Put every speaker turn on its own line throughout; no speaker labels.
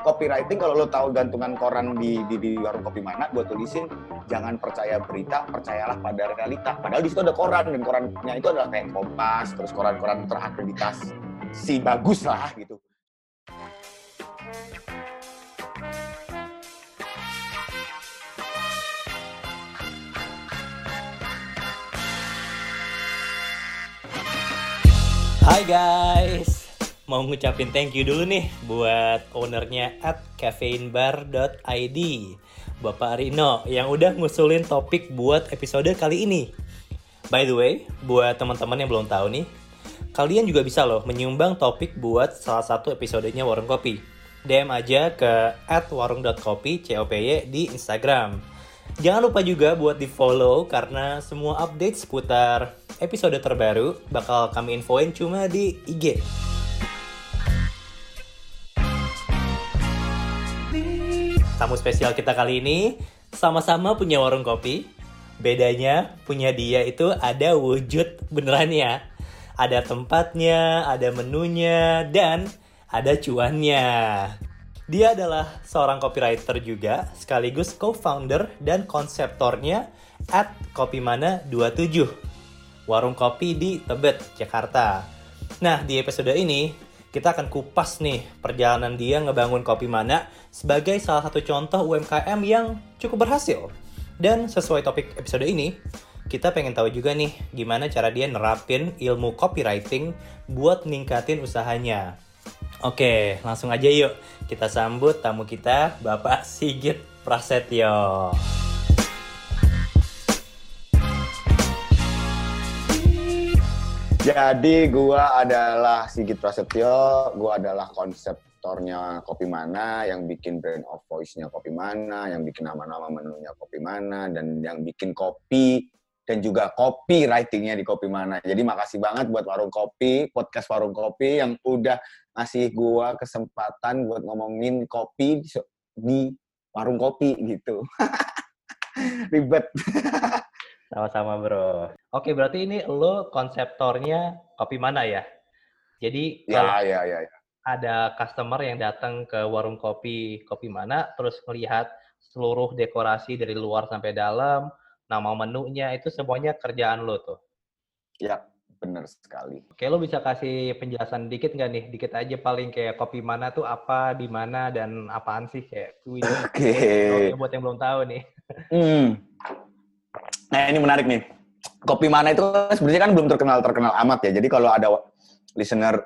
Copywriting kalau lo tahu gantungan koran di, di, di warung kopi mana, gue tulisin jangan percaya berita, percayalah pada realita. Padahal di situ ada koran dan korannya itu adalah kayak Kompas, terus koran-koran terakreditasi si bagus lah gitu.
Hai guys, mau ngucapin thank you dulu nih buat ownernya at caffeinebar.id Bapak Rino yang udah ngusulin topik buat episode kali ini. By the way, buat teman-teman yang belum tahu nih Kalian juga bisa loh menyumbang topik buat salah satu episodenya Warung Kopi. DM aja ke at warung.kopi COPY di Instagram. Jangan lupa juga buat di follow karena semua update seputar episode terbaru bakal kami infoin cuma di IG. Tamu spesial kita kali ini sama-sama punya warung kopi. Bedanya punya dia itu ada wujud benerannya. Ada tempatnya, ada menunya, dan ada cuannya. Dia adalah seorang copywriter juga, sekaligus co-founder dan konseptornya at Kopimana27. Warung kopi di Tebet, Jakarta. Nah, di episode ini kita akan kupas nih perjalanan dia ngebangun Kopi Mana sebagai salah satu contoh UMKM yang cukup berhasil. Dan sesuai topik episode ini, kita pengen tahu juga nih gimana cara dia nerapin ilmu copywriting buat ningkatin usahanya. Oke, langsung aja yuk. Kita sambut tamu kita, Bapak Sigit Prasetyo.
Jadi gua adalah Sigit Prasetyo, gua adalah konseptornya Kopi Mana, yang bikin brand of voice-nya Kopi Mana, yang bikin nama-nama menunya Kopi Mana, dan yang bikin kopi dan juga kopi writingnya di Kopi Mana. Jadi makasih banget buat Warung Kopi, podcast Warung Kopi yang udah ngasih gua kesempatan buat ngomongin kopi di warung kopi gitu. Ribet.
Sama-sama bro. Oke berarti ini lo konseptornya kopi mana ya? Jadi
ya,
kalau
ya, ya, ya.
ada customer yang datang ke warung kopi kopi mana, terus melihat seluruh dekorasi dari luar sampai dalam, nama menunya itu semuanya kerjaan lo tuh.
Ya, benar sekali.
Oke, lo bisa kasih penjelasan dikit nggak nih? Dikit aja paling kayak kopi mana tuh apa, di mana, dan apaan sih kayak
Oke.
Oke, buat yang belum tahu nih.
Hmm. Nah ini menarik nih. Kopi mana itu kan sebenarnya kan belum terkenal terkenal amat ya. Jadi kalau ada listener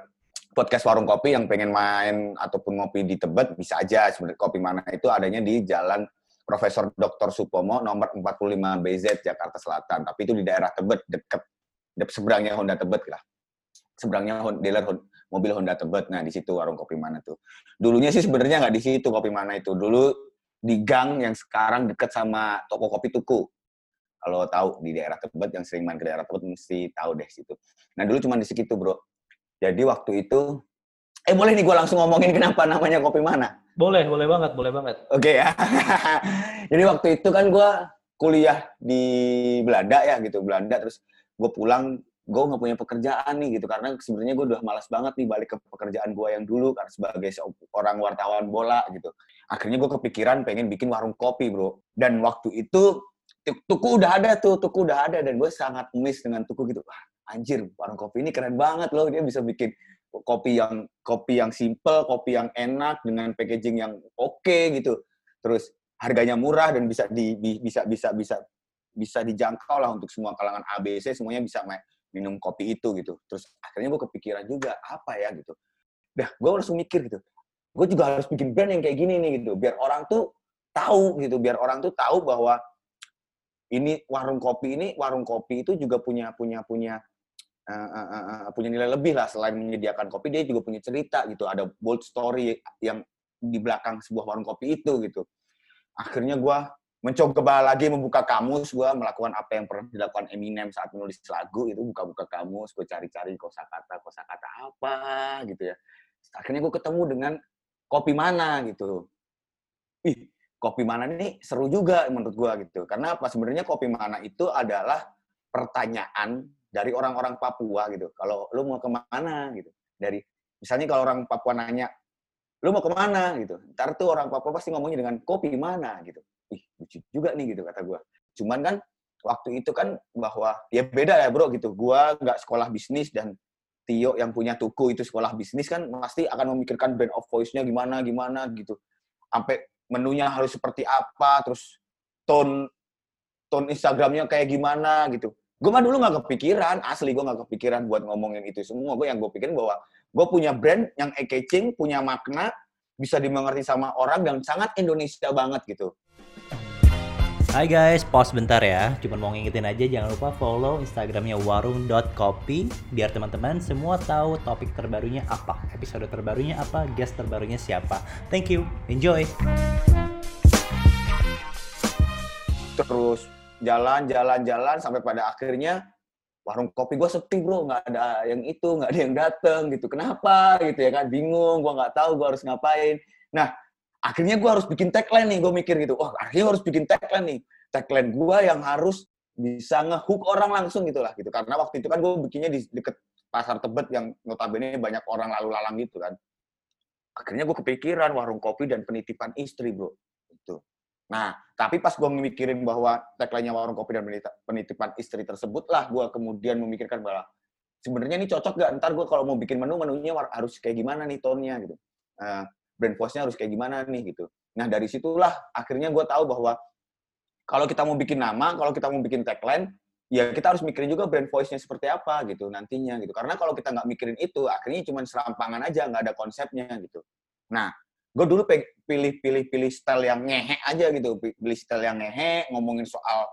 podcast warung kopi yang pengen main ataupun ngopi di Tebet bisa aja sebenarnya kopi mana itu adanya di Jalan Profesor Dr. Supomo nomor 45 BZ Jakarta Selatan. Tapi itu di daerah Tebet deket dep seberangnya Honda Tebet lah. Seberangnya dealer mobil Honda Tebet. Nah di situ warung kopi mana tuh. Dulunya sih sebenarnya nggak di situ kopi mana itu. Dulu di gang yang sekarang deket sama toko kopi Tuku kalau tahu di daerah Tebet yang sering main ke daerah Tebet mesti tahu deh situ. Nah dulu cuma di situ bro. Jadi waktu itu, eh boleh nih gue langsung ngomongin kenapa namanya kopi mana?
Boleh, boleh banget, boleh banget.
Oke ya. Jadi waktu itu kan gue kuliah di Belanda ya gitu Belanda terus gue pulang gue nggak punya pekerjaan nih gitu karena sebenarnya gue udah malas banget nih balik ke pekerjaan gue yang dulu karena sebagai seorang wartawan bola gitu akhirnya gue kepikiran pengen bikin warung kopi bro dan waktu itu tuku udah ada tuh tuku udah ada dan gue sangat miss dengan tuku gitu. Wah anjir warung kopi ini keren banget loh dia bisa bikin kopi yang kopi yang simple kopi yang enak dengan packaging yang oke gitu. Terus harganya murah dan bisa di bi- bisa bisa bisa bisa dijangkau lah untuk semua kalangan ABC semuanya bisa ma- minum kopi itu gitu. Terus akhirnya gue kepikiran juga apa ya gitu. Dah gue langsung mikir gitu. Gue juga harus bikin brand yang kayak gini nih gitu biar orang tuh tahu gitu biar orang tuh tahu bahwa ini warung kopi ini warung kopi itu juga punya punya punya uh, uh, uh, punya nilai lebih lah selain menyediakan kopi dia juga punya cerita gitu. Ada bold story yang di belakang sebuah warung kopi itu gitu. Akhirnya gue mencoba lagi membuka kamus gue melakukan apa yang pernah dilakukan Eminem saat menulis lagu itu buka-buka kamus gue cari-cari kosakata kosakata apa gitu ya. Akhirnya gue ketemu dengan kopi mana gitu. Ih kopi mana ini seru juga menurut gue gitu. Karena apa? Sebenarnya kopi mana itu adalah pertanyaan dari orang-orang Papua gitu. Kalau lu mau ke mana gitu. Dari misalnya kalau orang Papua nanya lu mau ke mana gitu. Ntar tuh orang Papua pasti ngomongnya dengan kopi mana? gitu. Ih lucu juga nih gitu kata gue cuman kan waktu itu kan bahwa ya beda ya bro gitu. Gue nggak sekolah bisnis dan Tio yang punya tuku itu sekolah bisnis kan pasti akan memikirkan brand of voice-nya gimana gimana gitu. Sampai menunya harus seperti apa terus tone tone Instagramnya kayak gimana gitu. Gue mah dulu nggak kepikiran asli gue nggak kepikiran buat ngomongin itu semua. Gue yang gue pikirin bahwa gue punya brand yang eye-catching punya makna bisa dimengerti sama orang dan sangat Indonesia banget gitu
Hai guys, pause bentar ya. Cuma mau ngingetin aja jangan lupa follow Instagramnya warung.kopi biar teman-teman semua tahu topik terbarunya apa, episode terbarunya apa, guest terbarunya siapa. Thank you, enjoy.
terus jalan jalan jalan sampai pada akhirnya warung kopi gue sepi bro nggak ada yang itu nggak ada yang dateng gitu kenapa gitu ya kan bingung gue nggak tahu gue harus ngapain nah akhirnya gue harus bikin tagline nih gue mikir gitu. Oh akhirnya harus bikin tagline nih. Tagline gue yang harus bisa ngehook orang langsung gitu lah gitu. Karena waktu itu kan gue bikinnya di deket pasar tebet yang notabene banyak orang lalu lalang gitu kan. Akhirnya gue kepikiran warung kopi dan penitipan istri bro. Itu Nah, tapi pas gue memikirin bahwa tagline-nya warung kopi dan penitipan istri tersebut lah, gue kemudian memikirkan bahwa sebenarnya ini cocok gak? Ntar gue kalau mau bikin menu, menunya harus kayak gimana nih tone-nya gitu. Uh, brand voice-nya harus kayak gimana nih gitu. Nah, dari situlah akhirnya gue tahu bahwa kalau kita mau bikin nama, kalau kita mau bikin tagline, ya kita harus mikirin juga brand voice-nya seperti apa gitu nantinya gitu. Karena kalau kita nggak mikirin itu, akhirnya cuma serampangan aja, nggak ada konsepnya gitu. Nah, gue dulu pilih-pilih pilih style yang ngehe aja gitu pilih style yang ngehe ngomongin soal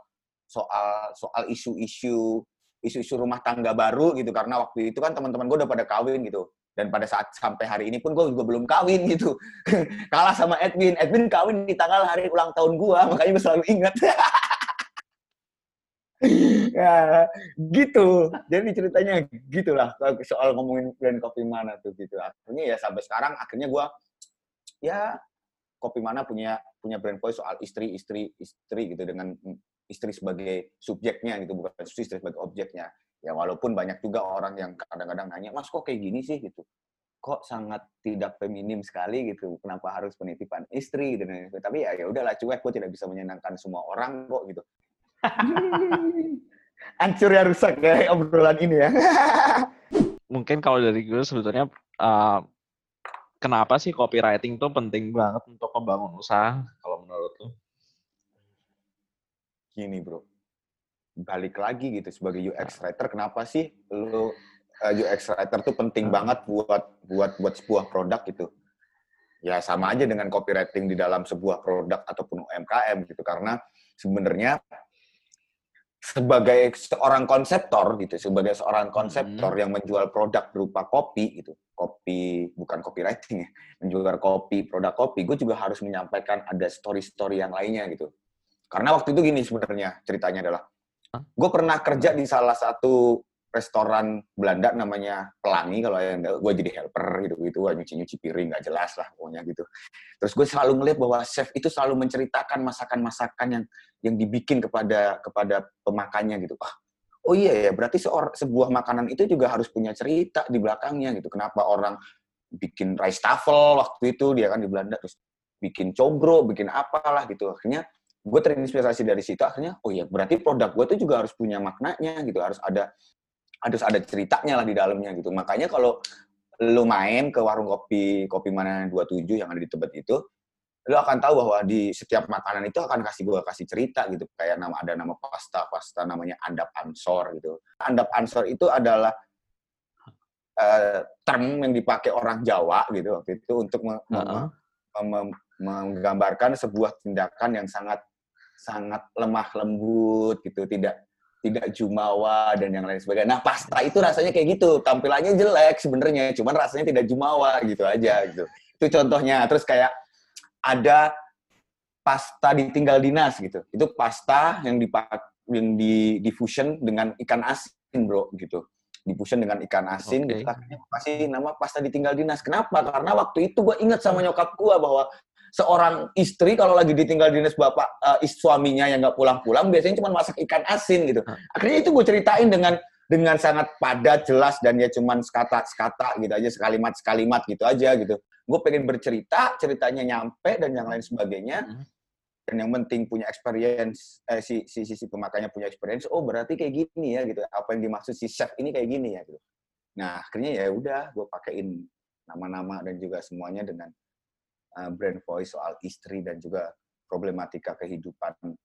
soal soal isu-isu isu-isu rumah tangga baru gitu karena waktu itu kan teman-teman gue udah pada kawin gitu dan pada saat sampai hari ini pun gue juga belum kawin gitu. Kalah sama Edwin. Edwin kawin di tanggal hari ulang tahun gue makanya gue selalu ingat. Ya gitu. Jadi ceritanya gitulah soal ngomongin brand kopi mana tuh gitu. Akhirnya ya sampai sekarang akhirnya gue ya kopi mana punya punya brand voice soal istri istri istri gitu dengan istri sebagai subjeknya gitu. Bukan istri sebagai objeknya ya walaupun banyak juga orang yang kadang-kadang nanya mas kok kayak gini sih? Gitu. Kok sangat tidak feminim sekali gitu kenapa harus penitipan istri? Gitu tapi ya ya udahlah cuek gue tidak bisa menyenangkan semua orang kok gitu. Hancur ya rusak ya obrolan ini ya.
Mungkin kalau dari gue sebetulnya uh, kenapa sih copywriting tuh penting banget untuk membangun usaha kalau menurut lu?
Gini bro, balik lagi gitu sebagai UX nah. writer, kenapa sih lu uh, eh, UX writer tuh penting hmm. banget buat buat buat sebuah produk gitu? Ya sama aja dengan copywriting di dalam sebuah produk ataupun UMKM gitu karena sebenarnya sebagai seorang konseptor gitu, sebagai seorang konseptor hmm. yang menjual produk berupa kopi gitu, kopi bukan copywriting ya, menjual kopi, produk kopi, gue juga harus menyampaikan ada story-story yang lainnya gitu. Karena waktu itu gini sebenarnya ceritanya adalah, gue pernah kerja di salah satu restoran Belanda namanya Pelangi kalau yang gue jadi helper gitu gitu gue nyuci nyuci piring nggak jelas lah pokoknya gitu. Terus gue selalu ngeliat bahwa chef itu selalu menceritakan masakan-masakan yang yang dibikin kepada kepada pemakannya gitu. Ah oh iya ya berarti seor, sebuah makanan itu juga harus punya cerita di belakangnya gitu. Kenapa orang bikin rice tafel waktu itu dia kan di Belanda terus bikin cobro bikin apalah gitu. Akhirnya gue terinspirasi dari situ akhirnya oh iya berarti produk gue itu juga harus punya maknanya gitu harus ada harus ada ceritanya lah di dalamnya gitu. Makanya kalau lu main ke warung kopi kopi mana 27 yang ada di Tebet itu, lu akan tahu bahwa di setiap makanan itu akan kasih gua kasih cerita gitu. Kayak nama ada nama pasta, pasta namanya andap ansor gitu. Andap ansor itu adalah uh, term yang dipakai orang Jawa gitu waktu itu untuk uh -huh. menggambarkan sebuah tindakan yang sangat sangat lemah lembut gitu, tidak tidak jumawa dan yang lain sebagainya. Nah pasta itu rasanya kayak gitu, tampilannya jelek sebenarnya, cuman rasanya tidak jumawa gitu aja gitu. Itu contohnya. Terus kayak ada pasta ditinggal dinas gitu. Itu pasta yang dipak yang di diffusion dengan ikan asin bro gitu. Diffusion dengan ikan asin, okay. kita kasih nama pasta ditinggal dinas. Kenapa? Karena waktu itu gue ingat sama nyokap gue bahwa seorang istri kalau lagi ditinggal dinas bapak uh, suaminya yang nggak pulang-pulang biasanya cuma masak ikan asin gitu. Akhirnya itu gue ceritain dengan dengan sangat padat, jelas dan ya cuman sekata sekata gitu aja, sekalimat sekalimat gitu aja gitu. Gue pengen bercerita, ceritanya nyampe dan yang lain sebagainya.
Mhm.
Dan yang penting punya experience, eh, si, si, si, si pemakainya punya experience. Oh berarti kayak gini ya gitu. Apa yang dimaksud si chef ini kayak gini ya gitu. Nah akhirnya ya udah gue pakein nama-nama dan juga semuanya dengan brand voice soal istri dan juga problematika kehidupan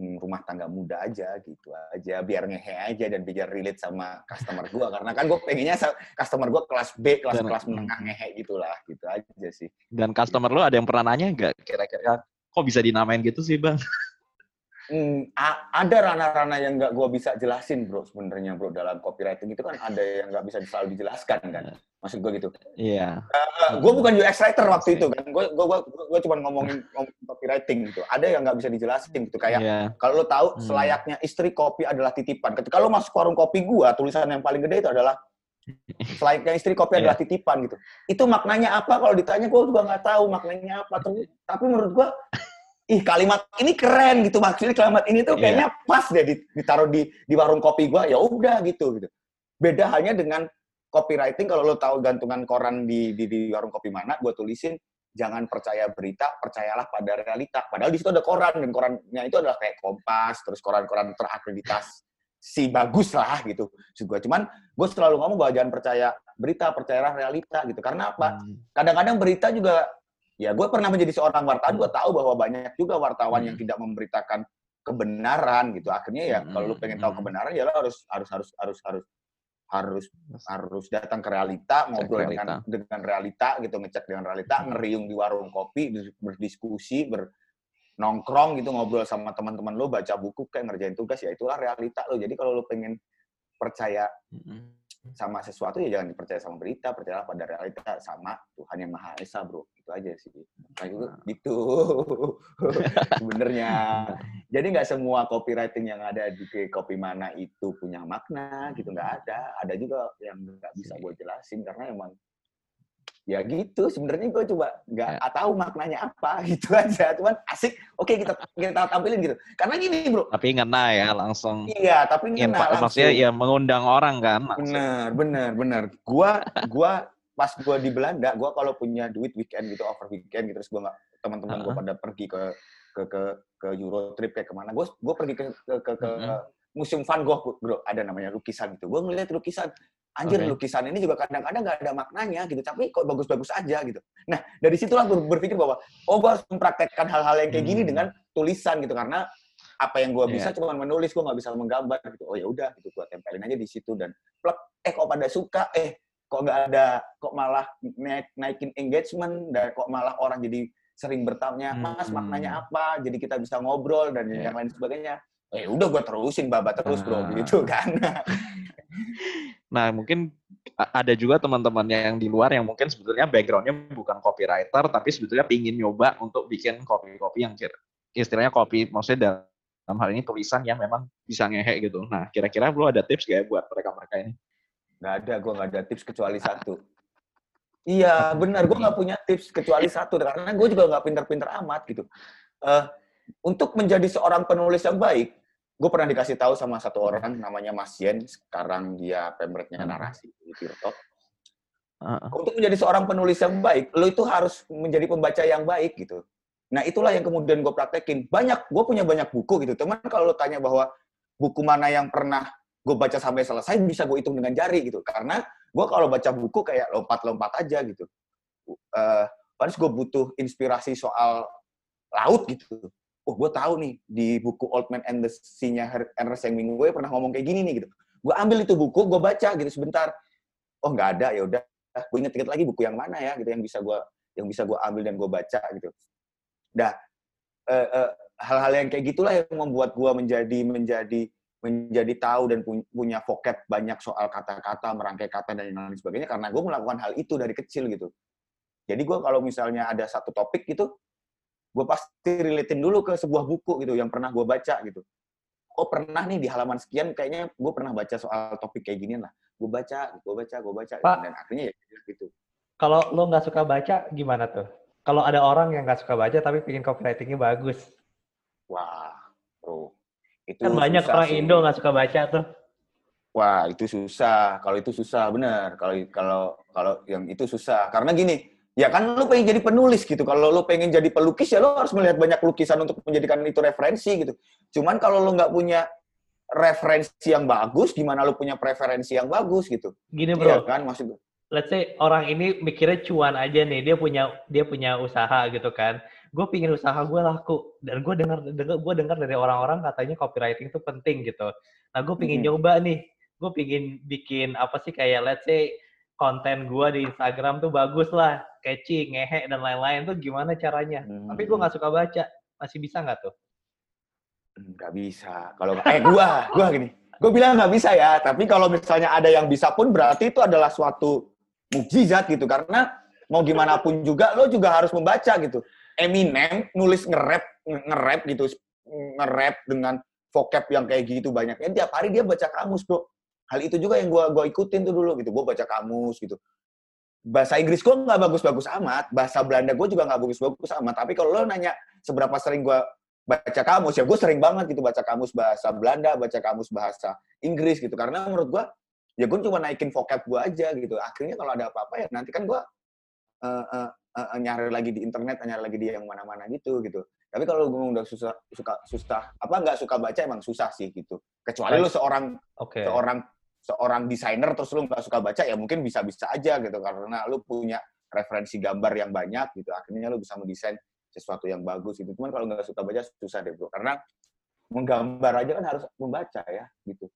mm, rumah tangga muda aja gitu aja. Biar ngehe aja dan biar relate sama customer gua. Karena kan gue pengennya customer gua kelas B kelas
Dan-
kelas menengah ngehe gitulah gitu aja sih.
Dan customer lo ada yang pernah nanya nggak kira-kira kok bisa dinamain gitu sih bang?
Hmm, ada ranah-ranah yang nggak gua bisa jelasin bro sebenarnya bro dalam copywriting itu kan ada yang nggak bisa selalu dijelaskan kan maksud gua gitu
Iya.
gue bukan UX writer waktu itu kan gue gue gue cuma ngomongin, ngomongin copywriting gitu ada yang nggak bisa dijelasin gitu kayak
Iya.
Kalau lo tahu
Hmm.
selayaknya istri kopi adalah titipan. Ketika lo masuk warung kopi gua, tulisan yang paling gede itu adalah selayaknya istri kopi adalah titipan gitu. Itu maknanya apa? Kalau ditanya gua juga nggak tahu maknanya apa. Tapi, tapi menurut gua, ih kalimat ini keren gitu. Maksudnya kalimat ini tuh
Iya.
kayaknya pas deh di- ditaruh di di warung kopi gua. Ya udah gitu gitu. Beda halnya dengan copywriting. Kalau lo tahu gantungan koran di di, di warung kopi mana, gua tulisin jangan percaya berita, percayalah pada realita. Padahal di situ ada koran dan korannya itu adalah kayak Kompas, terus koran-koran terakreditasi bagus lah gitu. Gua cuman gue selalu ngomong bahwa jangan percaya berita, percayalah realita gitu. Karena apa?
Hmm.
Kadang-kadang berita juga ya gue pernah menjadi seorang wartawan, gue tahu bahwa banyak juga wartawan yang
Hmm.
tidak memberitakan kebenaran gitu. Akhirnya ya
Hmm,
kalau lu pengen tahu
hmm.
kebenaran ya lo harus harus harus harus harus harus harus datang ke realita, ngobrol
realita.
dengan dengan realita gitu, ngecek dengan realita,
Hmm.
ngeriung di warung kopi, dis- berdiskusi, ber nongkrong gitu ngobrol sama teman-teman lo, baca buku kayak ngerjain tugas ya itulah realita lo. Jadi kalau lo pengen percaya
Hmm.
sama sesuatu ya jangan dipercaya sama berita, percayalah pada realita sama Tuhan yang Maha Esa, Bro. Itu aja sih. Nah, itu gitu. Sebenarnya. Jadi nggak semua copywriting yang ada di kopi mana itu punya makna gitu nggak ada. Ada juga yang nggak bisa gue jelasin karena emang ya gitu sebenarnya gue coba nggak
Ya.
tahu maknanya apa gitu aja cuman asik oke kita kita tampilin gitu karena gini bro
Tapi ngena ya langsung.
iya tapi
Ya,
ngena
maksudnya
langsung.
ya mengundang orang kan. langsung.
Bener, bener, bener. Gua, gua pas gua di Belanda, gua kalau punya duit weekend gitu, over weekend gitu, terus gua nggak teman-teman gua
Uh-uh.
pada pergi ke ke ke ke Euro trip kayak ke mana, gua gua pergi ke ke ke, ke
Mm-mm.
museum Van Gogh, bro, ada namanya lukisan gitu. Gua ngeliat lukisan, anjir
Oke.
lukisan ini juga kadang-kadang nggak ada maknanya gitu, tapi kok bagus-bagus aja gitu. Nah dari situlah gua berpikir bahwa, oh gua harus mempraktekkan hal-hal yang kayak gini
Hmm.
dengan tulisan gitu, karena apa yang gua bisa
Iya.
cuma menulis, gua nggak bisa menggambar gitu. Oh ya udah gitu, gua tempelin aja di situ dan plek, eh kok pada suka, eh kok nggak ada, kok malah naik, naikin engagement, dan kok malah orang jadi sering bertanya, mas
Hmm.
maknanya apa, jadi kita bisa ngobrol dan
Iya.
yang lain sebagainya. Eh udah gue terusin baba terus bro,
Ah.
gitu kan.
Nah, mungkin ada juga teman-temannya yang di luar yang mungkin sebetulnya backgroundnya bukan copywriter, tapi sebetulnya pingin nyoba untuk bikin kopi-kopi yang istilahnya kopi, maksudnya dalam hal ini tulisan yang memang bisa ngehe gitu. Nah, kira-kira lu ada tips gak ya buat mereka-mereka ini?
Nggak ada, gue nggak ada tips kecuali satu. Iya, benar. Gue nggak punya tips kecuali satu. Karena gue juga nggak pinter-pinter amat gitu. Eh, untuk menjadi seorang penulis yang baik, gue pernah dikasih tahu sama satu orang namanya Mas Yen. Sekarang dia pemretnya
Hmm.
narasi di. Untuk menjadi seorang penulis yang baik, lo itu harus menjadi pembaca yang baik gitu. Nah itulah yang kemudian gue praktekin. Banyak, gue punya banyak buku gitu. Teman kalau lo tanya bahwa buku mana yang pernah gue baca sampai selesai, bisa gue hitung dengan jari gitu. Karena gue kalau baca buku kayak lompat-lompat aja gitu. Eh, Paling gue butuh inspirasi soal laut gitu. Oh, gue tahu nih di buku Old Man and the Sea-nya Ernest Hemingway pernah ngomong kayak gini nih gitu. Gue ambil itu buku, gue baca gitu sebentar. Oh nggak ada, ya udah. Gue inget-inget lagi buku yang mana ya gitu yang bisa gue yang bisa gue ambil dan gue baca gitu. Dah eh, eh, hal-hal yang kayak gitulah yang membuat gue menjadi menjadi menjadi tahu dan pu- punya vocab banyak soal kata-kata, merangkai kata dan lain sebagainya karena gue melakukan hal itu dari kecil gitu. Jadi gue kalau misalnya ada satu topik gitu, gue pasti relatein dulu ke sebuah buku gitu yang pernah gue baca gitu. Oh pernah nih di halaman sekian kayaknya gue pernah baca soal topik kayak ginian lah. Gue baca, gue baca, gue baca
Pak.
dan akhirnya ya gitu.
Kalau lo nggak suka baca, gimana tuh? Kalau ada orang yang nggak suka baca tapi bikin copywritingnya bagus,
Wah. Itu
kan banyak
susah
orang
sih.
Indo nggak suka baca tuh.
Wah, itu susah. Kalau itu susah, bener. Kalau kalau kalau yang itu susah. Karena gini, ya kan lu pengen jadi penulis gitu. Kalau lu pengen jadi pelukis ya lu harus melihat banyak lukisan untuk menjadikan itu referensi gitu. Cuman kalau lu nggak punya referensi yang bagus, gimana lu punya preferensi yang bagus gitu?
Gini
Iya
bro,
kan maksud
let's say orang ini mikirnya cuan aja nih, dia punya dia punya usaha gitu kan. Gue pingin usaha gue laku dan gue dengar dengar gue dengar dari orang-orang katanya copywriting itu penting gitu. Nah gue pingin
Mhm.
nyoba nih, gue pingin bikin apa sih kayak let's say konten gue di Instagram tuh bagus lah, catchy, ngehe dan lain-lain tuh gimana caranya? Tapi gue nggak suka baca, masih bisa nggak tuh?
nggak bisa. Kalau eh gua, gua gini. Gua bilang nggak bisa ya, tapi kalau misalnya ada yang bisa pun berarti itu adalah suatu mukjizat gitu karena mau gimana pun juga lo juga harus membaca gitu. Eminem nulis nge-rap nge-rap gitu, nge-rap dengan vocab yang kayak gitu banyaknya. Tiap hari dia baca kamus, Bro. Hal itu juga yang gua gua ikutin tuh dulu gitu. Gua baca kamus gitu. Bahasa Inggris gua nggak bagus-bagus amat, bahasa Belanda gua juga nggak bagus-bagus amat. Tapi kalau lo nanya seberapa sering gua baca kamus ya gue sering banget gitu baca kamus bahasa Belanda baca kamus bahasa Inggris gitu karena menurut gue ya gue cuma naikin vocab gue aja gitu akhirnya kalau ada apa-apa ya nanti kan gue uh, uh, uh, nyari lagi di internet nyari lagi di yang mana-mana gitu gitu. Tapi kalau gue udah susah suka susah apa nggak suka baca emang susah sih gitu. Kecuali lu seorang
Oke.
seorang seorang desainer terus lu nggak suka baca ya mungkin bisa-bisa aja gitu. Karena lu punya referensi gambar yang banyak gitu akhirnya lu bisa mendesain sesuatu yang bagus gitu. Cuman kalau nggak suka baca susah deh bro. Karena menggambar aja kan harus membaca ya gitu.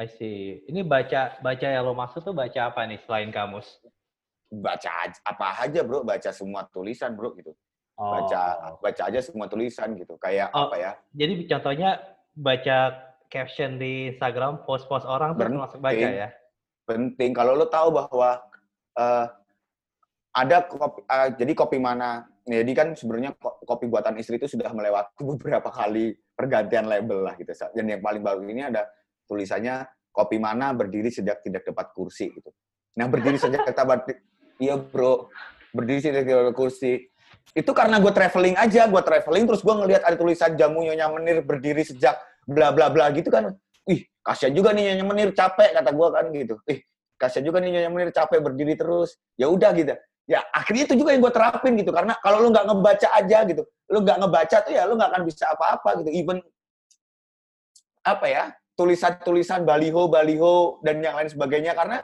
I see. Ini baca baca yang lo maksud tuh baca apa nih selain kamus?
Baca apa aja bro. Baca semua tulisan bro gitu.
Oh.
baca baca aja semua tulisan gitu. Kayak
Oh.
apa ya?
Jadi contohnya baca caption di Instagram, post-post orang tuh termasuk baca ya?
penting. Kalau lo tahu bahwa eh, ada kopi, eh, jadi kopi mana? Jadi kan sebenarnya ko- kopi buatan istri itu sudah melewati beberapa kali pergantian label lah gitu. Dan yang paling baru ini ada tulisannya kopi mana berdiri sejak tidak dapat kursi gitu. Nah berdiri sejak berdiri iya bro. Berdiri tidak dapat kursi. Itu karena gue traveling aja. Gue traveling terus gue ngelihat ada tulisan jamu nyonya menir berdiri sejak bla bla bla gitu kan. Ih kasihan juga nih nyonya menir capek kata gue kan gitu. Ih kasihan juga nih nyonya menir capek berdiri terus. Ya udah gitu. Ya akhirnya itu juga yang gue terapin gitu. Karena kalau lu nggak ngebaca aja gitu lu nggak ngebaca tuh ya lu nggak akan bisa apa-apa gitu. Even apa ya tulisan-tulisan baliho baliho dan yang lain sebagainya. Karena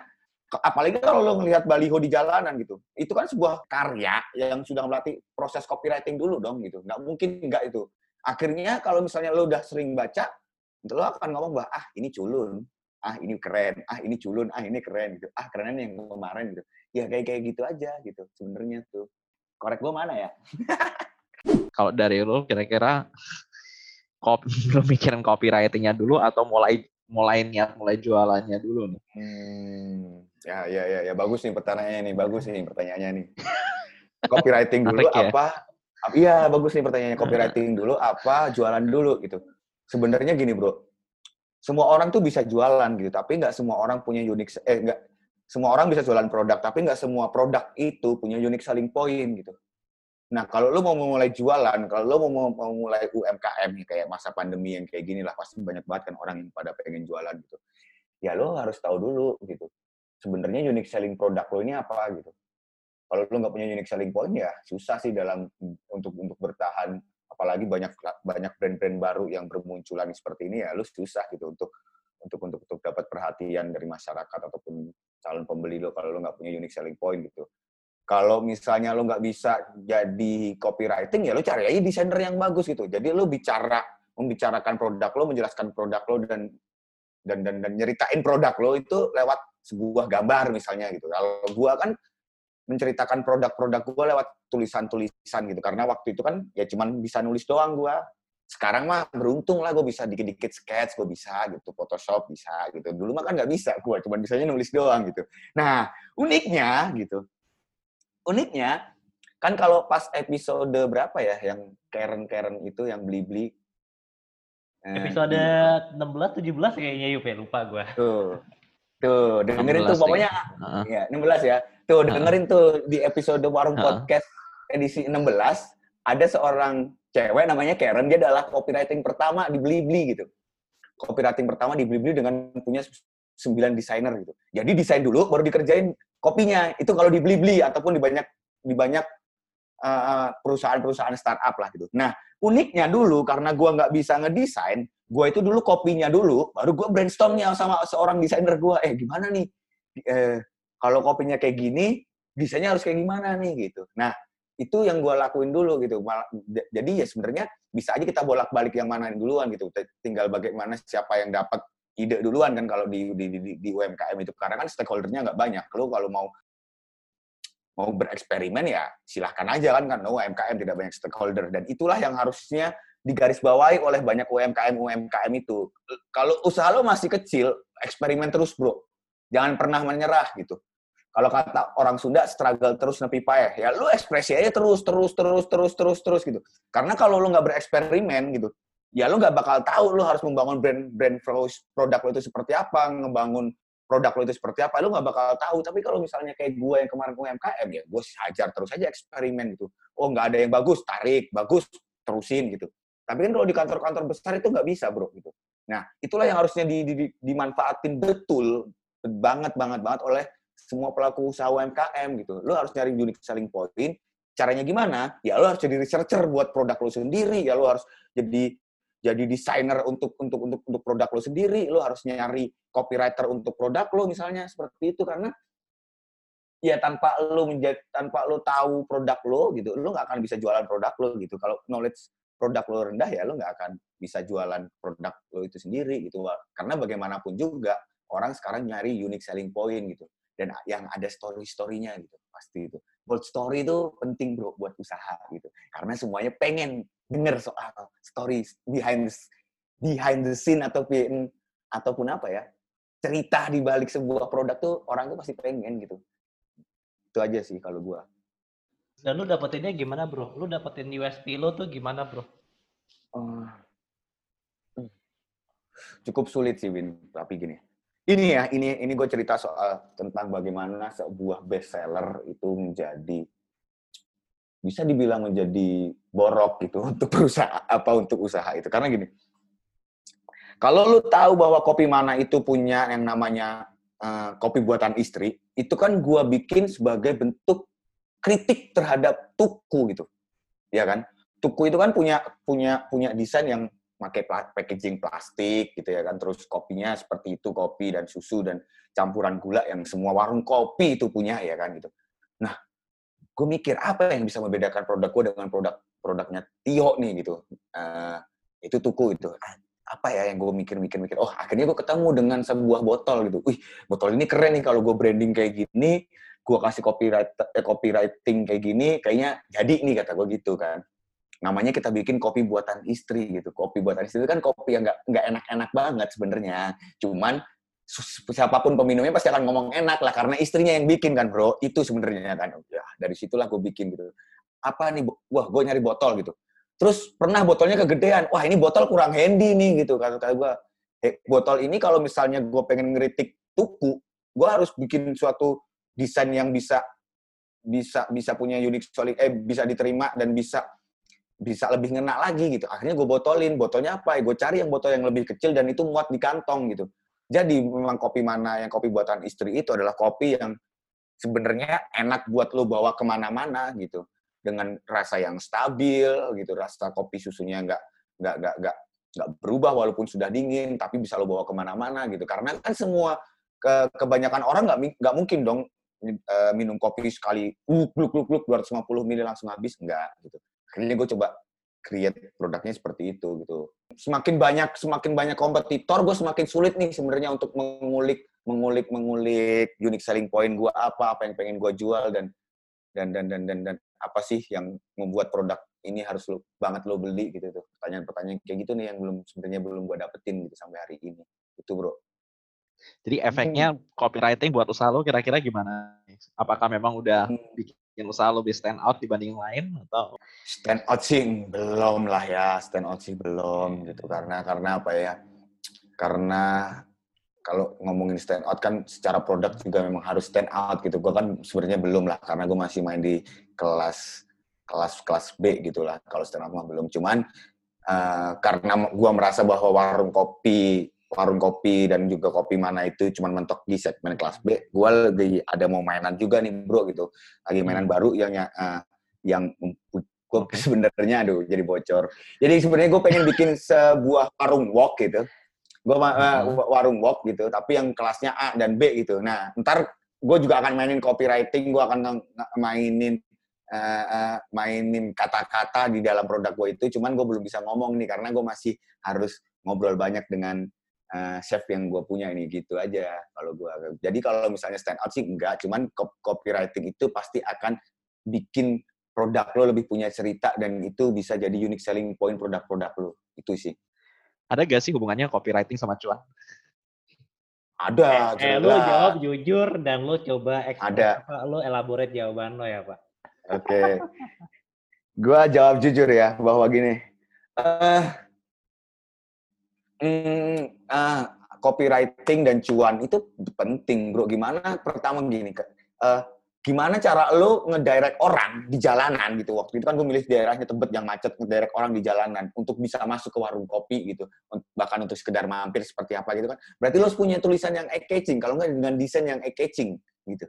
apalagi kalau lo ngelihat baliho di jalanan gitu. Itu kan sebuah karya yang sudah melatih proses copywriting dulu dong gitu. Nggak mungkin nggak itu. Akhirnya kalau misalnya lo udah sering baca lo akan ngomong bahwa ah ini culun. Ah ini keren. Ah ini culun. Ah ini keren. Gitu. Ah kerenan yang kemarin. Gitu. Ya kayak kayak gitu aja gitu sebenarnya tuh. Korek gua mana ya?
Kalau dari lu kira-kira kopi, lu mikirin copywriting-nya dulu atau mulai mulai niat mulai jualannya dulu nih?
Hmm, ya, ya, ya, ya, bagus nih pertanyaannya nih, bagus nih pertanyaannya nih. Copywriting dulu
ya?
apa? ap- Iya, bagus nih pertanyaannya. Copywriting dulu apa? Jualan dulu gitu. Sebenarnya gini bro, semua orang tuh bisa jualan gitu, tapi nggak semua orang punya unique, eh nggak semua orang bisa jualan produk, tapi nggak semua produk itu punya unique selling point gitu. Nah, kalau lo mau mulai jualan, kalau lo mau, mau mulai UMKM nih, kayak masa pandemi yang kayak gini lah, pasti banyak banget kan orang yang pada pengen jualan gitu. Ya lo harus tahu dulu gitu. Sebenarnya unique selling produk lo ini apa gitu. Kalau lo nggak punya unique selling point ya susah sih dalam untuk untuk bertahan. Apalagi banyak banyak brand-brand baru yang bermunculan seperti ini ya lo susah gitu untuk untuk untuk untuk dapat perhatian dari masyarakat ataupun calon pembeli lo kalau lo nggak punya unique selling point gitu kalau misalnya lo nggak bisa jadi copywriting ya lo cari aja desainer yang bagus gitu jadi lo bicara membicarakan produk lo menjelaskan produk lo dan dan dan, dan nyeritain produk lo itu lewat sebuah gambar misalnya gitu. Kalau gua kan menceritakan produk-produk gua lewat tulisan-tulisan gitu. Karena waktu itu kan ya cuman bisa nulis doang gua. Sekarang mah beruntung lah gue bisa dikit-dikit sketch gue bisa gitu Photoshop bisa gitu. Dulu mah kan nggak bisa gue cuman bisanya nulis doang gitu. Nah uniknya gitu. Uniknya kan kalau pas episode berapa ya yang Karen Karen itu yang beli beli
Episode 16 17 kayaknya Yup ya, lupa gua.
tuh tuh dengerin
16
tuh pokoknya
Heeh.
ya 16 ya tuh dengerin tuh di episode warung
Heeh.
podcast edisi 16 ada seorang cewek namanya Karen dia adalah copywriting pertama di Blibli gitu copywriting pertama di Blibli dengan punya 9 desainer gitu. Jadi desain dulu baru dikerjain kopinya. Itu kalau di Blibli ataupun di banyak di banyak uh, perusahaan-perusahaan startup lah gitu. Nah, uniknya dulu karena gua nggak bisa ngedesain, gua itu dulu kopinya dulu, baru gua brainstormnya sama seorang desainer gua, eh gimana nih? Eh, kalau kopinya kayak gini, desainnya harus kayak gimana nih gitu. Nah, itu yang gue lakuin dulu gitu. Jadi ya sebenarnya bisa aja kita bolak-balik yang mana duluan gitu. Tinggal bagaimana siapa yang dapat ide duluan kan kalau di, di, di, di UMKM itu. Karena kan stakeholdernya nggak banyak. Lo kalau mau mau bereksperimen ya silahkan aja kan kan UMKM tidak banyak stakeholder dan itulah yang harusnya digarisbawahi oleh banyak UMKM UMKM itu. Kalau usaha lo masih kecil, eksperimen terus bro, jangan pernah menyerah gitu. Kalau kata orang Sunda struggle terus nepi paeh. Ya lu ekspresi aja terus terus terus terus terus terus gitu. Karena kalau lu nggak bereksperimen gitu ya lu nggak bakal tahu lu harus membangun brand brand produk lo itu seperti apa ngebangun produk lo itu seperti apa lu nggak bakal tahu. Tapi kalau misalnya kayak gue yang kemarin UMKM ya gue hajar terus aja eksperimen gitu. Oh nggak ada yang bagus tarik bagus terusin gitu tapi kan kalau di kantor-kantor besar itu nggak bisa bro gitu nah itulah yang harusnya di, di, di, dimanfaatin betul banget banget banget oleh semua pelaku usaha UMKM gitu. Lo harus nyari unique selling point. Caranya gimana? Ya lo harus jadi researcher buat produk lo sendiri. Ya lo harus jadi jadi desainer untuk untuk untuk untuk produk lo sendiri. Lo harus nyari copywriter untuk produk lo misalnya seperti itu karena ya tanpa lo menjadi tanpa lo tahu produk lo gitu, lo nggak akan bisa jualan produk lo gitu. Kalau knowledge produk lo rendah ya lo nggak akan bisa jualan produk lo itu sendiri gitu. Karena bagaimanapun juga orang sekarang nyari unique selling point gitu. Dan yang ada story-storynya gitu. Pasti itu. Bold story itu penting bro buat usaha gitu. Karena semuanya pengen denger soal story behind the, behind the scene ataupun ataupun apa ya cerita di balik sebuah produk tuh orang tuh pasti pengen gitu. Itu aja sih kalau gua
dan lu dapetinnya gimana bro? Lu dapetin USP lo tuh gimana bro?
Uh, cukup sulit sih Win. Tapi gini ini ya, ini ini gue cerita soal tentang bagaimana sebuah bestseller itu menjadi bisa dibilang menjadi borok gitu untuk perusahaan apa untuk usaha itu. Karena gini, kalau lu tahu bahwa kopi mana itu punya yang namanya uh, kopi buatan istri, itu kan gue bikin sebagai bentuk kritik terhadap tuku gitu, ya kan? Tuku itu kan punya punya punya desain yang pakai packaging plastik gitu ya kan? Terus kopinya seperti itu kopi dan susu dan campuran gula yang semua warung kopi itu punya ya kan? Gitu. Nah gue mikir apa yang bisa membedakan produk gue dengan produk produknya Tio nih gitu? Uh, itu tuku itu. Ah, apa ya yang gue mikir-mikir-mikir oh akhirnya gue ketemu dengan sebuah botol gitu. Wih botol ini keren nih kalau gue branding kayak gini gue kasih copyright eh, copywriting kayak gini kayaknya jadi nih kata gue gitu kan namanya kita bikin kopi buatan istri gitu. Kopi buatan istri itu kan kopi yang nggak nggak enak-enak banget sebenarnya. Cuman siapa pun peminumnya pasti akan ngomong enak lah karena istrinya yang bikin kan bro. Itu sebenarnya kan. Ya dari situlah gue bikin gitu. Apa nih? Wah gue nyari botol gitu. Terus pernah botolnya kegedean. Wah ini botol kurang handy nih gitu. Kata kata gue. Eh, botol ini kalau misalnya gue pengen ngeritik tuku, gue harus bikin suatu desain yang bisa bisa bisa punya unik solid eh bisa diterima dan bisa bisa lebih ngena lagi gitu. Akhirnya gue botolin. Botolnya apa? Ya, gue cari yang botol yang lebih kecil dan itu muat di kantong gitu. Jadi memang kopi mana yang kopi buatan istri itu adalah kopi yang sebenarnya enak buat lo bawa ke mana-mana gitu. Dengan rasa yang stabil gitu. Rasa kopi susunya nggak nggak nggak nggak nggak berubah walaupun sudah dingin, tapi bisa lo bawa ke mana-mana gitu. Karena kan semua ke, kebanyakan orang nggak nggak mungkin dong uh, minum kopi sekali, uh, gluk gluk gluk 250 ml langsung habis, enggak gitu. Akhirnya gue coba create produknya seperti itu gitu. Semakin banyak semakin banyak kompetitor, gue semakin sulit nih sebenarnya untuk mengulik mengulik mengulik unique selling point gue apa apa yang pengen gue jual dan dan dan dan dan dan apa sih yang membuat produk ini harus lo banget lo beli gitu tuh. Pertanyaan-pertanyaan kayak gitu nih yang belum sebenarnya belum gue dapetin gitu sampai hari ini. Itu bro
jadi efeknya hmm. copywriting buat usaha lo kira-kira gimana? Apakah memang udah hmm. bikin usaha lebih stand out dibanding yang lain atau?
Stand out sih belum lah ya stand out sih belum gitu. Karena karena apa ya? Karena kalau ngomongin stand out kan secara produk juga memang harus stand out gitu. Gue kan sebenarnya belum lah karena gue masih main di kelas kelas kelas B gitulah kalau stand out mah belum. Cuman uh, karena gue merasa bahwa warung kopi warung kopi dan juga kopi mana itu cuma mentok di segmen kelas B, gue lagi ada mau mainan juga nih bro gitu, lagi mainan hmm. baru yang uh, yang gue sebenarnya aduh jadi bocor. Jadi sebenarnya gue pengen bikin sebuah warung walk gitu, gue uh, warung walk gitu, tapi yang kelasnya A dan B gitu. Nah ntar gue juga akan mainin copywriting, gue akan mainin uh, uh, mainin kata-kata di dalam produk gue itu, cuman gue belum bisa ngomong nih karena gue masih harus ngobrol banyak dengan uh, chef yang gue punya ini gitu aja kalau gue. Jadi kalau misalnya stand out sih enggak, cuman copywriting itu pasti akan bikin produk lo lebih punya cerita dan itu bisa jadi unique selling point produk-produk lo. Itu sih.
Ada gak sih hubungannya copywriting sama cuan?
Ada.
Eh, eh lo jawab jujur dan lo coba
ada.
lo elaborate jawaban lo ya pak.
Oke. Okay. gua jawab jujur ya bahwa gini. Uh, Hmm, ah, copywriting dan cuan itu penting, bro. Gimana? Pertama gini, uh, gimana cara lo ngedirect orang di jalanan gitu. Waktu itu kan gue milih daerahnya Tebet yang macet, ngedirect orang di jalanan untuk bisa masuk ke warung kopi gitu. Bahkan untuk sekedar mampir seperti apa gitu kan. Berarti lo punya tulisan yang eye-catching. Kalau nggak dengan desain yang eye-catching gitu.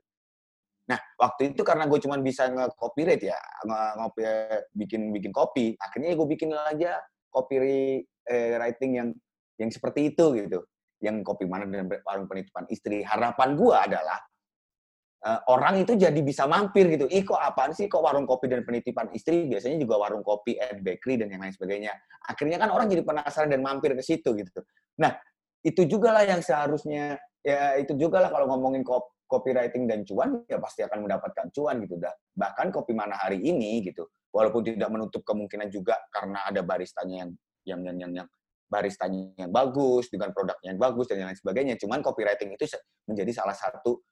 Nah, waktu itu karena gue cuma bisa nge-copyright ya, nge bikin bikin kopi, akhirnya gue bikin aja copywriting yang yang seperti itu gitu. Yang kopi mana dan warung penitipan istri. Harapan gua adalah uh, orang itu jadi bisa mampir gitu. Ih kok apaan sih? Kok warung kopi dan penitipan istri? Biasanya juga warung kopi and bakery dan yang lain sebagainya. Akhirnya kan orang jadi penasaran dan mampir ke situ gitu. Nah itu juga lah yang seharusnya ya itu juga lah kalau ngomongin kop, copywriting dan cuan ya pasti akan mendapatkan cuan gitu. Dah bahkan kopi mana hari ini gitu. Walaupun tidak menutup kemungkinan juga karena ada baristanya yang yang yang yang, yang baristanya yang bagus, dengan produknya yang bagus dan lain sebagainya. Cuman copywriting itu menjadi salah satu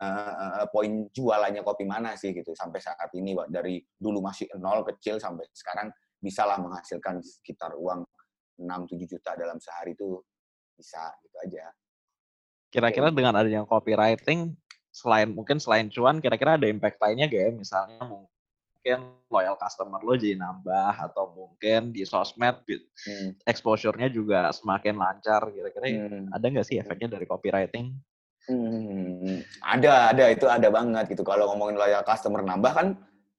uh, poin jualannya kopi mana sih gitu sampai saat ini dari dulu masih nol kecil sampai sekarang bisa lah menghasilkan sekitar uang 6-7 juta dalam sehari itu bisa gitu aja.
Kira-kira dengan adanya copywriting selain mungkin selain cuan kira-kira ada impact lainnya gak ya misalnya mungkin loyal customer lo jadi nambah atau mungkin di sosmed hmm. exposure-nya juga semakin lancar kira-kira hmm. ada nggak sih efeknya dari copywriting?
Hmm, ada, ada itu ada banget gitu. Kalau ngomongin loyal customer nambah kan,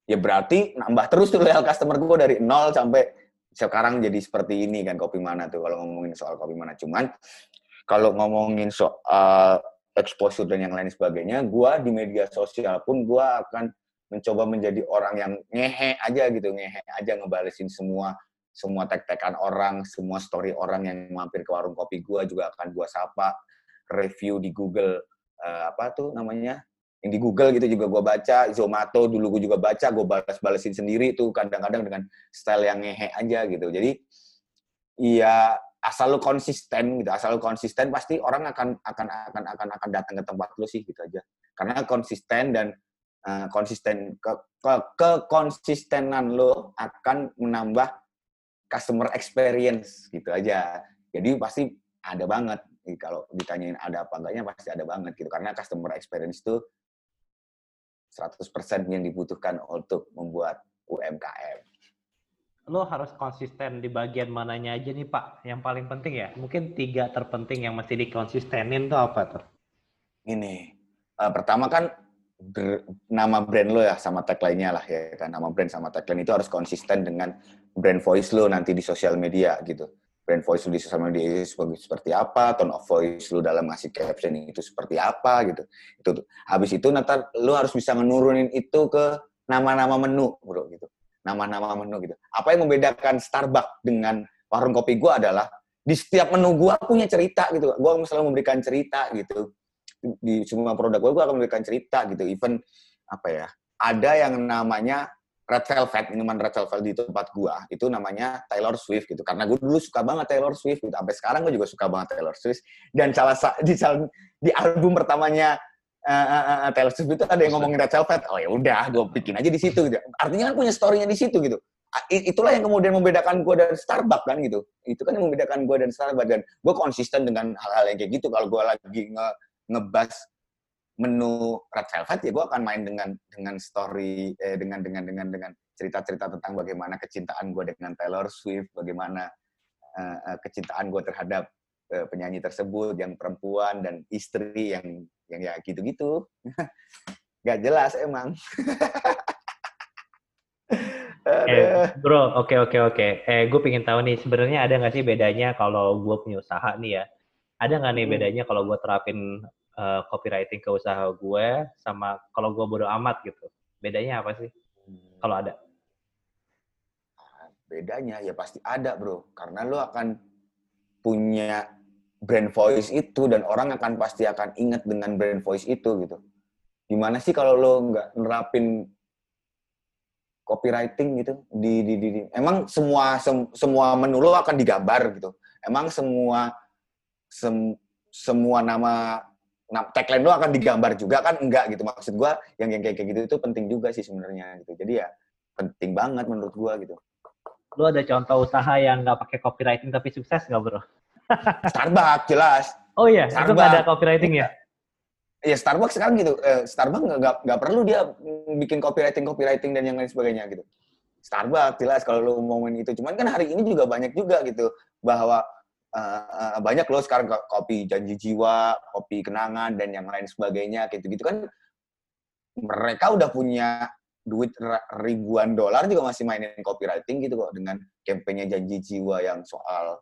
ya berarti nambah terus tuh loyal customer gue dari nol sampai sekarang jadi seperti ini kan kopi mana tuh kalau ngomongin soal kopi mana. Cuman kalau ngomongin soal exposure dan yang lain sebagainya, gue di media sosial pun gue akan mencoba menjadi orang yang ngehe aja gitu, ngehe aja ngebalesin semua semua tek-tekan orang, semua story orang yang mampir ke warung kopi gua juga akan gua sapa, review di Google uh, apa tuh namanya? Yang di Google gitu juga gua baca, Zomato dulu gua juga baca, gua balas-balesin sendiri tuh kadang-kadang dengan style yang ngehe aja gitu. Jadi iya asal lu konsisten gitu, asal lu konsisten pasti orang akan akan akan akan akan datang ke tempat lu sih gitu aja. Karena konsisten dan uh, konsisten ke, ke kekonsistenan lo akan menambah customer experience gitu aja. Jadi pasti ada banget kalau ditanyain ada apa enggaknya pasti ada banget gitu karena customer experience itu 100% yang dibutuhkan untuk membuat UMKM.
Lo harus konsisten di bagian mananya aja nih Pak, yang paling penting ya. Mungkin tiga terpenting yang mesti dikonsistenin tuh apa tuh?
Ini, uh, pertama kan nama brand lo ya sama tagline-nya lah ya kan. Nama brand sama tagline itu harus konsisten dengan brand voice lo nanti di sosial media gitu. Brand voice lo di sosial media itu seperti apa tone of voice lo dalam ngasih caption itu seperti apa gitu. Itu habis itu nanti lo harus bisa menurunin itu ke nama-nama menu bro gitu. Nama-nama menu gitu. Apa yang membedakan Starbucks dengan warung kopi gua adalah di setiap menu gua punya cerita gitu. Gua selalu memberikan cerita gitu di semua produk gue, gue akan memberikan cerita gitu. Even apa ya, ada yang namanya Red Velvet, minuman Red Velvet di tempat gue, itu namanya Taylor Swift gitu. Karena gue dulu suka banget Taylor Swift gitu. Sampai sekarang gue juga suka banget Taylor Swift. Dan salah di, di album pertamanya uh, uh, Taylor Swift itu ada yang ngomongin Red Velvet. Oh ya udah, gue bikin aja di situ gitu. Artinya kan punya story-nya di situ gitu. Itulah yang kemudian membedakan gue dan Starbucks kan gitu. Itu kan yang membedakan gue dan Starbucks dan gue konsisten dengan hal-hal yang kayak gitu. Kalau gue lagi ngebas menu Red Velvet ya gue akan main dengan dengan story eh, dengan dengan dengan dengan cerita-cerita tentang bagaimana kecintaan gue dengan Taylor Swift, bagaimana uh, kecintaan gue terhadap uh, penyanyi tersebut yang perempuan dan istri yang yang ya gitu-gitu. Gak jelas emang.
eh, bro, oke okay, oke okay, oke. Okay. Eh, gue pengen tahu nih, sebenarnya ada nggak sih bedanya kalau gue punya usaha nih ya? Ada nggak nih hmm. bedanya kalau gue terapin uh, copywriting ke usaha gue sama kalau gue bodo amat gitu? Bedanya apa sih? Hmm. Kalau ada?
Bedanya ya pasti ada bro, karena lo akan punya brand voice itu dan orang akan pasti akan ingat dengan brand voice itu gitu. Gimana sih kalau lo nggak nerapin copywriting gitu di, di, di, di. emang semua sem, semua menu lo akan digambar gitu emang semua sem, semua nama nah, tagline lo akan digambar juga kan? Enggak gitu. Maksud gua yang yang kayak gitu itu penting juga sih sebenarnya gitu. Jadi ya penting banget menurut gua gitu.
Lo ada contoh usaha yang nggak pakai copywriting tapi sukses nggak bro?
Starbucks jelas.
Oh iya Starbucks. itu nggak ada copywriting ya?
Ya Starbucks sekarang gitu. Eh, Starbucks nggak nggak perlu dia bikin copywriting copywriting dan yang lain sebagainya gitu. Starbucks jelas kalau lo ngomongin itu cuman kan hari ini juga banyak juga gitu bahwa uh, banyak loh sekarang kopi janji jiwa kopi kenangan dan yang lain sebagainya gitu gitu kan mereka udah punya duit ribuan dolar juga masih mainin copywriting gitu kok dengan kampanye janji jiwa yang soal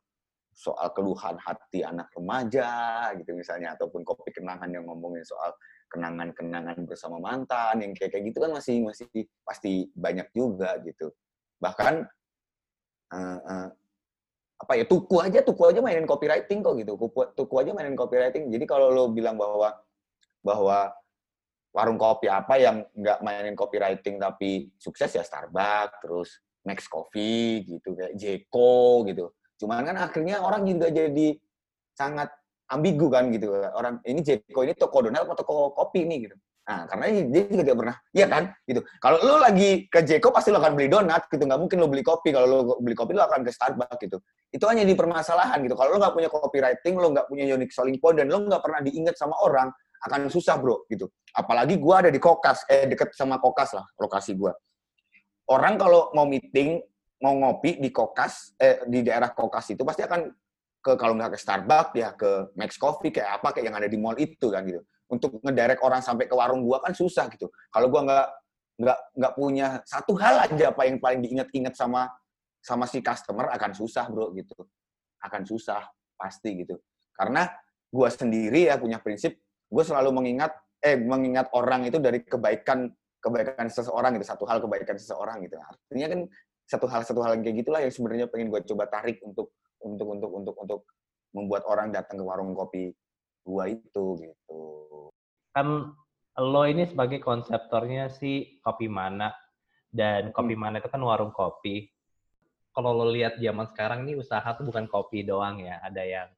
soal keluhan hati anak remaja gitu misalnya. Ataupun kopi kenangan yang ngomongin soal kenangan-kenangan bersama mantan yang kayak kayak gitu kan masih masih pasti banyak juga gitu. Bahkan uh, uh, apa ya tuku aja tuku aja mainin copywriting kok gitu tuku, aja mainin copywriting jadi kalau lo bilang bahwa bahwa warung kopi apa yang nggak mainin copywriting tapi sukses ya Starbucks terus Max Coffee gitu kayak Jeko gitu Cuman kan akhirnya orang juga jadi sangat ambigu kan gitu. Orang ini Jeko ini toko donat atau toko kopi nih gitu. Nah, karena dia juga tidak pernah, iya kan, gitu. Kalau lu lagi ke Jeko pasti lo akan beli donat, gitu. Nggak mungkin lo beli kopi. Kalau lo beli kopi, lo akan ke Starbucks, gitu. Itu hanya di permasalahan, gitu. Kalau lo nggak punya copywriting, lo nggak punya unique selling point, dan lo nggak pernah diingat sama orang, akan susah, bro, gitu. Apalagi gua ada di Kokas, eh deket sama Kokas lah, lokasi gua. Orang kalau mau meeting, mau ngopi di Kokas eh, di daerah Kokas itu pasti akan ke kalau nggak ke Starbucks ya ke Max Coffee kayak apa kayak yang ada di mall itu kan gitu. Untuk ngedirect orang sampai ke warung gua kan susah gitu. Kalau gua nggak nggak nggak punya satu hal aja apa yang paling diingat-ingat sama sama si customer akan susah bro gitu. Akan susah pasti gitu. Karena gua sendiri ya punya prinsip gue selalu mengingat eh mengingat orang itu dari kebaikan kebaikan seseorang gitu satu hal kebaikan seseorang gitu artinya kan satu hal satu hal yang kayak gitulah yang sebenarnya pengen gue coba tarik untuk untuk untuk untuk untuk membuat orang datang ke warung kopi gua itu gitu
kan lo ini sebagai konseptornya si kopi mana dan kopi hmm. mana itu kan warung kopi kalau lo lihat zaman sekarang nih usaha tuh bukan kopi doang ya ada yang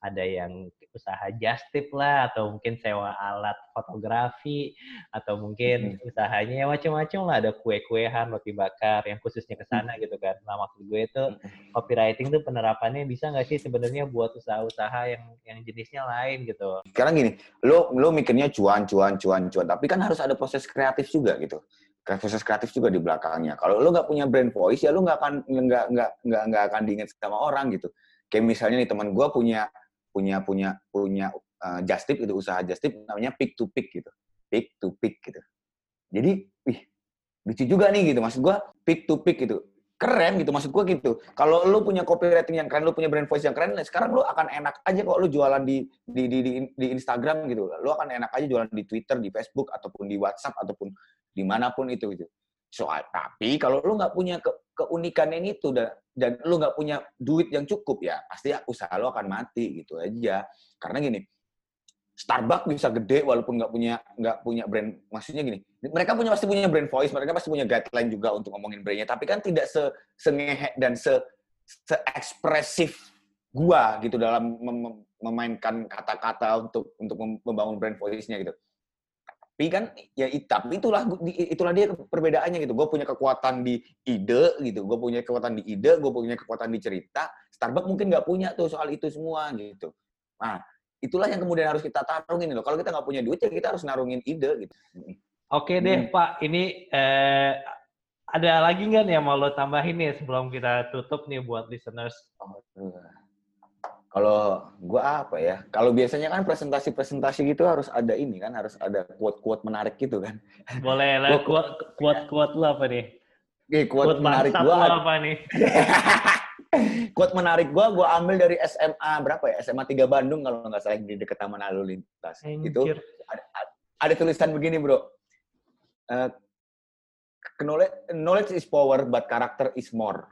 ada yang usaha just tip lah atau mungkin sewa alat fotografi atau mungkin hmm. usahanya ya macam-macam lah ada kue-kuehan roti bakar yang khususnya ke sana hmm. gitu kan nah maksud gue itu copywriting tuh penerapannya bisa nggak sih sebenarnya buat usaha-usaha yang yang jenisnya lain gitu
sekarang gini lo lo mikirnya cuan cuan cuan cuan tapi kan harus ada proses kreatif juga gitu proses kreatif juga di belakangnya. Kalau lo nggak punya brand voice ya lo nggak akan nggak nggak nggak nggak akan diingat sama orang gitu. Kayak misalnya nih teman gue punya punya punya punya uh, just tip itu usaha just tip namanya pick to pick gitu. Pick to pick gitu. Jadi wih lucu juga nih gitu. Maksud gua pick to pick gitu. Keren gitu maksud gua gitu. Kalau lu punya copywriting yang keren lu punya brand voice yang keren sekarang lu akan enak aja kok lu jualan di di di di, di Instagram gitu. Lu akan enak aja jualan di Twitter di Facebook ataupun di WhatsApp ataupun di mana pun itu gitu soal tapi kalau lu nggak punya ke, keunikan yang itu dan dan lu nggak punya duit yang cukup ya pasti usaha lu akan mati gitu aja. Karena gini Starbucks bisa gede walaupun nggak punya nggak punya brand maksudnya gini mereka punya pasti punya brand voice mereka pasti punya guideline juga untuk ngomongin brandnya tapi kan tidak se sengehe dan se se ekspresif gua gitu dalam mem memainkan kata-kata untuk untuk membangun brand voice-nya gitu tapi kan ya tapi itulah itulah dia perbedaannya gitu gue punya kekuatan di ide gitu gue punya kekuatan di ide gue punya kekuatan di cerita Starbucks mungkin nggak punya tuh soal itu semua gitu nah itulah yang kemudian harus kita tarungin loh. Kalau kita nggak punya duit ya kita harus narungin ide gitu.
Oke deh
Hmm.
Pak, ini eh, ada lagi nggak nih yang mau lo tambahin nih sebelum kita tutup nih buat listeners?
Kalau gua apa ya? Kalau biasanya kan presentasi-presentasi gitu harus ada ini kan, harus ada quote-quote menarik gitu kan.
Boleh lah
Gua-
quote quote quote lo apa nih?
Oke, quote, menarik
bangsat
gua
lo apa nih?
quote menarik gua gua ambil dari SMA berapa ya? SMA 3 Bandung kalau nggak salah di dekat Taman Lalu Lintas. Itu
Anjir.
ada, ada tulisan begini, Bro. Eh, knowledge, knowledge is power but character is more.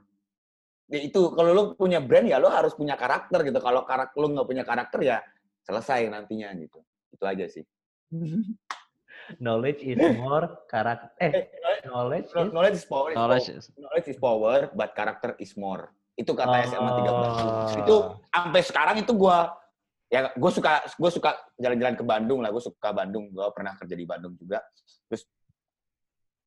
Ya itu kalau lu punya brand ya lu harus punya karakter gitu. Kalau karakter lu nggak punya karakter ya selesai nantinya gitu. Itu aja sih.
Knowledge is more karakter. Eh, knowledge is
Knowledge is power. is
Knowledge
power.
is-
knowledge is power, but character is more. Itu kata SMA 13.
Oh.
Itu sampai sekarang itu gua ya gue suka gue suka jalan-jalan ke Bandung lah. Gue suka Bandung. Gue pernah kerja di Bandung juga. Terus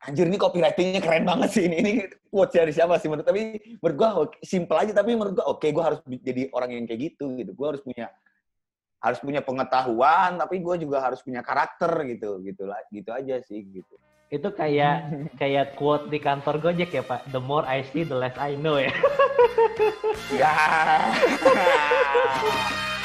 anjir ini copywritingnya keren banget sih ini. Ini quotes dari siapa sih menurut tapi menurut gua oke, simple aja tapi menurut gua oke gue harus jadi orang yang kayak gitu gitu. Gue harus punya harus punya pengetahuan tapi gue juga harus punya karakter gitu gitu lah gitu aja sih gitu
itu kayak kayak quote di kantor Gojek ya Pak. The more I see, the less I know ya.
ya